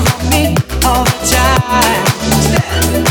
remind me of time.